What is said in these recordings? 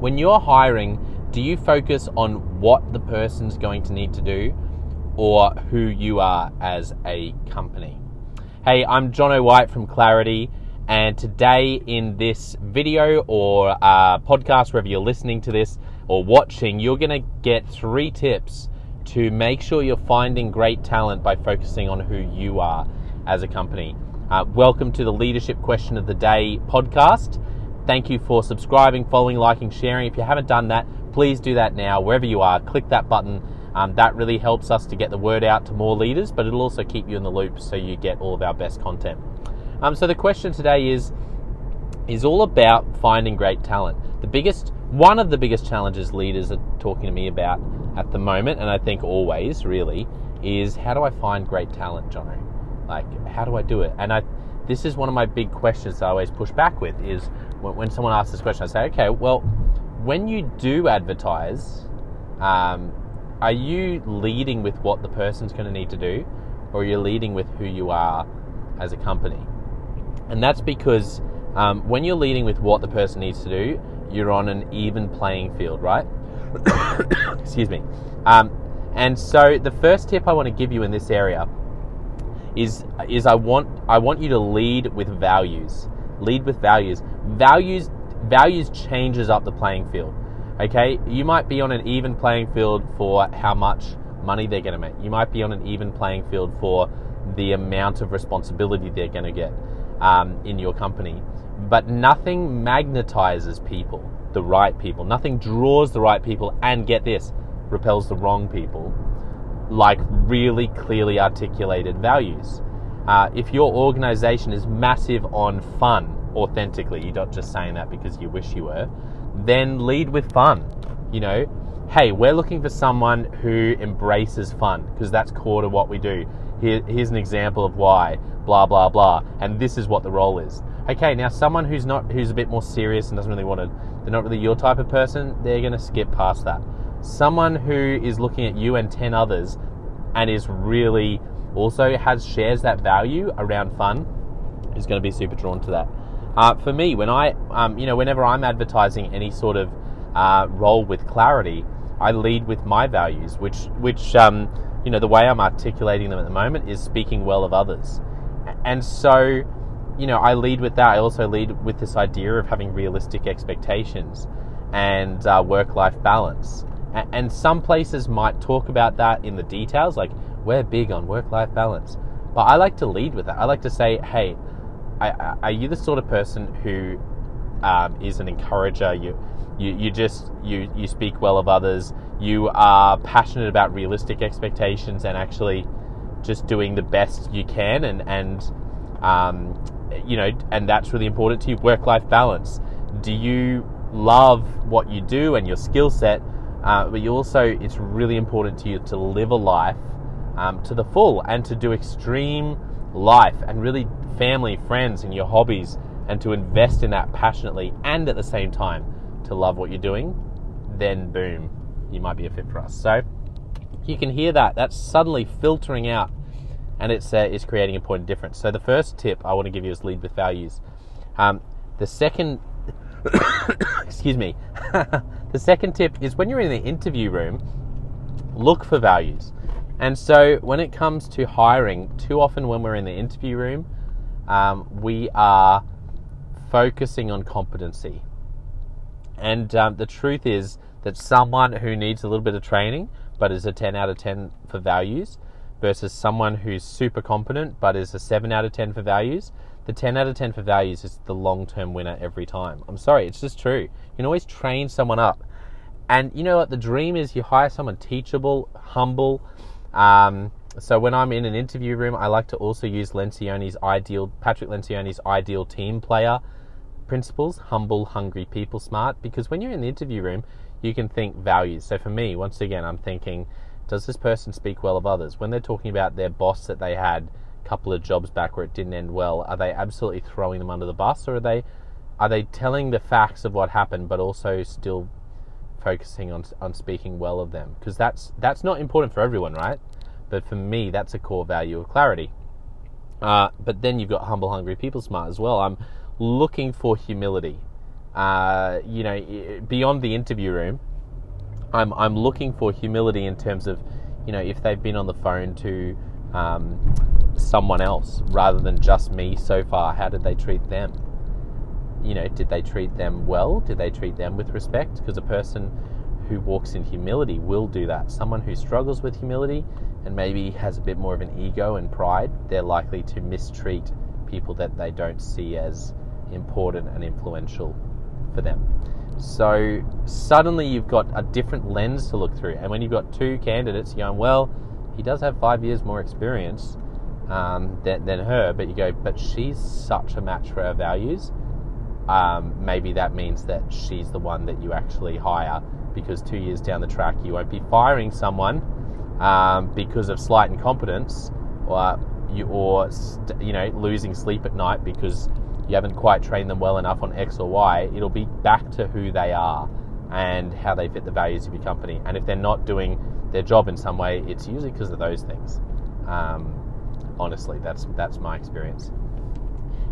when you're hiring, do you focus on what the person's going to need to do or who you are as a company? Hey, I'm Jono White from Clarity, and today in this video or uh, podcast, wherever you're listening to this or watching, you're going to get three tips to make sure you're finding great talent by focusing on who you are as a company. Uh, welcome to the Leadership Question of the Day podcast. Thank you for subscribing, following, liking, sharing. If you haven't done that, please do that now, wherever you are. Click that button. Um, that really helps us to get the word out to more leaders, but it'll also keep you in the loop so you get all of our best content. Um, so the question today is is all about finding great talent. The biggest, one of the biggest challenges leaders are talking to me about at the moment, and I think always really, is how do I find great talent, Jono? Like, how do I do it? And I, this is one of my big questions I always push back with is when, someone asks this question, I say, okay, well, when you do advertise, um, are you leading with what the person's going to need to do, or are you leading with who you are as a company? And that's because um, when you're leading with what the person needs to do, you're on an even playing field, right? Excuse me. Um, and so the first tip I want to give you in this area is is I want I want you to lead with values. Lead with values. Values values changes up the playing field. Okay, you might be on an even playing field for how much money they're going to make. You might be on an even playing field for the amount of responsibility they're going to get um, in your company. But nothing magnetizes people, the right people. Nothing draws the right people, and get this, repels the wrong people, like really clearly articulated values. Uh, if your organization is massive on fun, authentically, you're not just saying that because you wish you were, then lead with fun. You know, hey, we're looking for someone who embraces fun because that's core to what we do. Here, here's an example of why, blah, blah, blah. And this is what the role is. Okay, now someone who's not, who's a bit more serious and doesn't really want to, they're not really your type of person, they're going to skip past that. Someone who is looking at you and 10 others and is really also has shares that value around fun is going to be super drawn to that. Uh, for me, when I, um, you know, whenever I'm advertising any sort of uh, role with clarity, I lead with my values, which, which, um, you know, the way I'm articulating them at the moment is speaking well of others. And so, you know, I lead with that. I also lead with this idea of having realistic expectations and uh, work life balance. And some places might talk about that in the details, like we're big on work life balance. But I like to lead with that. I like to say, hey, are you the sort of person who um, is an encourager? You, you, you just you you speak well of others. You are passionate about realistic expectations and actually just doing the best you can, and and um, you know, and that's really important to you. Work life balance. Do you love what you do and your skill set? Uh, but you also, it's really important to you to live a life um, to the full and to do extreme life and really family, friends, and your hobbies, and to invest in that passionately and at the same time to love what you're doing, then boom, you might be a fit for us. So you can hear that. That's suddenly filtering out and it's, uh, it's creating a point of difference. So the first tip I want to give you is lead with values. Um, the second, excuse me, the second tip is when you're in the interview room, look for values. And so when it comes to hiring, too often when we're in the interview room, um, we are focusing on competency. And um, the truth is that someone who needs a little bit of training but is a 10 out of 10 for values versus someone who's super competent but is a 7 out of 10 for values, the 10 out of 10 for values is the long term winner every time. I'm sorry, it's just true. You can always train someone up. And you know what? The dream is you hire someone teachable, humble, um, so when I'm in an interview room, I like to also use Lencioni's ideal, Patrick Lencioni's ideal team player principles: humble, hungry, people smart. Because when you're in the interview room, you can think values. So for me, once again, I'm thinking, does this person speak well of others? When they're talking about their boss that they had a couple of jobs back where it didn't end well, are they absolutely throwing them under the bus, or are they are they telling the facts of what happened, but also still focusing on on speaking well of them? Because that's that's not important for everyone, right? But for me, that's a core value of clarity. Uh, but then you've got humble, hungry, people smart as well. I'm looking for humility. uh, you know, beyond the interview room, I'm I'm looking for humility in terms of, you know, if they've been on the phone to um, someone else rather than just me so far, how did they treat them? You know, did they treat them well? Did they treat them with respect? Because a person who walks in humility will do that. Someone who struggles with humility and maybe has a bit more of an ego and pride, they're likely to mistreat people that they don't see as important and influential for them. So suddenly you've got a different lens to look through. And when you've got two candidates you're going, well, he does have five years more experience um, than, than, her, but you go, but she's such a match for our values. Um, maybe that means that she's the one that you actually hire because two years down the track you won't be firing someone um, because of slight incompetence or you or you know losing sleep at night because you haven't quite trained them well enough on X or Y, it'll be back to who they are and how they fit the values of your company. And if they're not doing their job in some way, it's usually because of those things. Um, honestly, that's that's my experience.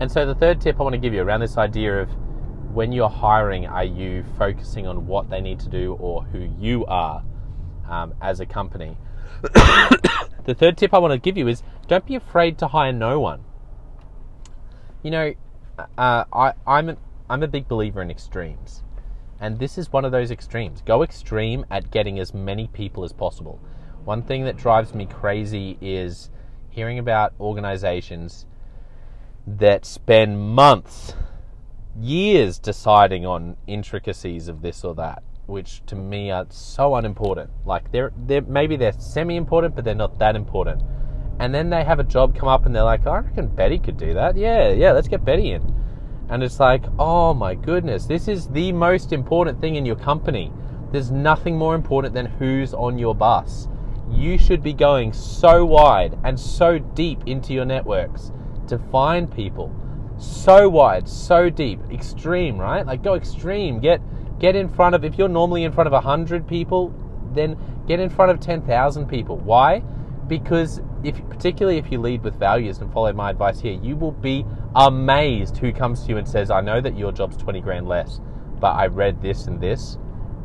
And so the third tip I want to give you around this idea of when you're hiring, are you focusing on what they need to do or who you are um, as a company? the third tip I want to give you is don't be afraid to hire no one. You know, uh, I, I'm a, I'm a big believer in extremes, and this is one of those extremes. Go extreme at getting as many people as possible. One thing that drives me crazy is hearing about organizations that spend months, years deciding on intricacies of this or that, which to me are so unimportant. Like they're, they're maybe they're semi-important, but they're not that important and then they have a job come up and they're like, oh, I reckon Betty could do that. Yeah, yeah, let's get Betty in. And it's like, oh my goodness, this is the most important thing in your company. There's nothing more important than who's on your bus. You should be going so wide and so deep into your networks to find people. So wide, so deep, extreme, right? Like go extreme. Get get in front of if you're normally in front of 100 people, then get in front of 10,000 people. Why? because if particularly if you lead with values and follow my advice here, you will be amazed who comes to you and says, "I know that your job's 20 grand less, but I read this and this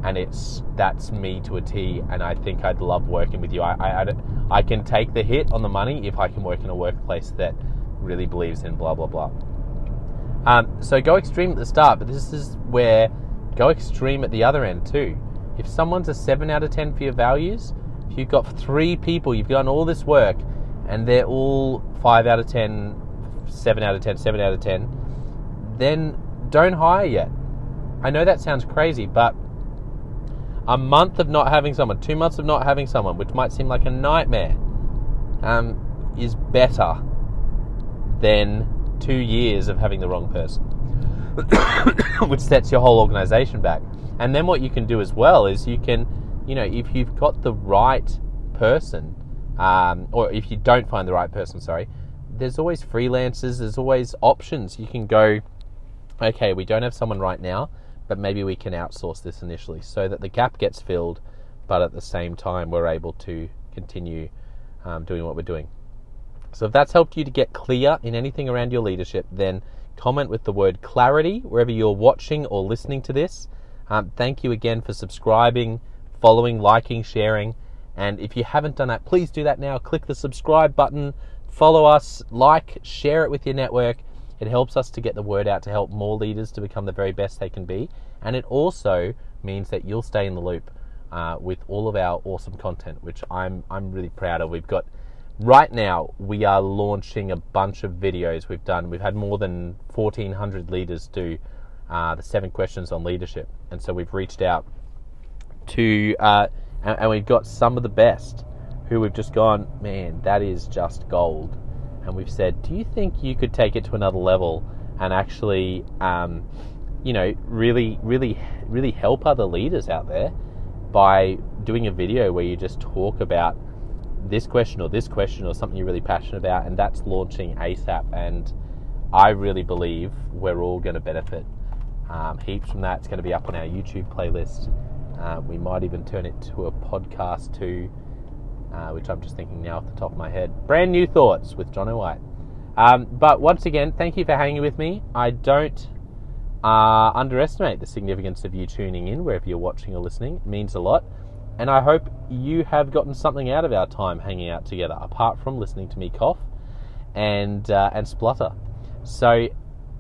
and it's that's me to a T and I think I'd love working with you. I I, I can take the hit on the money if I can work in a workplace that really believes in blah blah blah." Um, so go extreme at the start, but this is where go extreme at the other end too. If someone's a 7 out of 10 for your values, if you've got three people, you've done all this work, and they're all 5 out of 10, 7 out of 10, 7 out of 10, then don't hire yet. I know that sounds crazy, but a month of not having someone, two months of not having someone, which might seem like a nightmare, um, is better than two years of having the wrong person, which sets your whole organization back. And then what you can do as well is you can you know, if you've got the right person, um, or if you don't find the right person, sorry, there's always freelancers, there's always options. You can go, okay, we don't have someone right now, but maybe we can outsource this initially so that the gap gets filled, but at the same time, we're able to continue um, doing what we're doing. So if that's helped you to get clear in anything around your leadership, then comment with the word clarity wherever you're watching or listening to this. Um, thank you again for subscribing following, liking, sharing. And if you haven't done that, please do that now. Click the subscribe button, follow us, like, share it with your network. It helps us to get the word out to help more leaders to become the very best they can be. And it also means that you'll stay in the loop uh, with all of our awesome content, which I'm, I'm really proud of. We've got right now we are launching a bunch of videos we've done we've had more than 1400 leaders do uh, the seven questions on leadership and so we've reached out to, uh, and, and we've got some of the best who we've just gone, man, that is just gold. And we've said, do you think you could take it to another level and actually, um, you know, really, really, really help other leaders out there by doing a video where you just talk about this question or this question or something you're really passionate about, and that's launching ASAP. And I really believe we're all going to benefit um, heaps from that. It's going to be up on our YouTube playlist. Uh, we might even turn it to a podcast too, uh, which I'm just thinking now off the top of my head. Brand new thoughts with Jono White. Um, but once again, thank you for hanging with me. I don't, uh, underestimate the significance of you tuning in wherever you're watching or listening. It means a lot. And I hope you have gotten something out of our time hanging out together, apart from listening to me cough and uh, and splutter. So,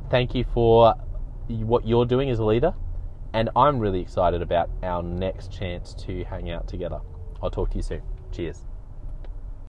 thank you for what you're doing as a leader, and I'm really excited about our next chance to hang out together. I'll talk to you soon. Cheers.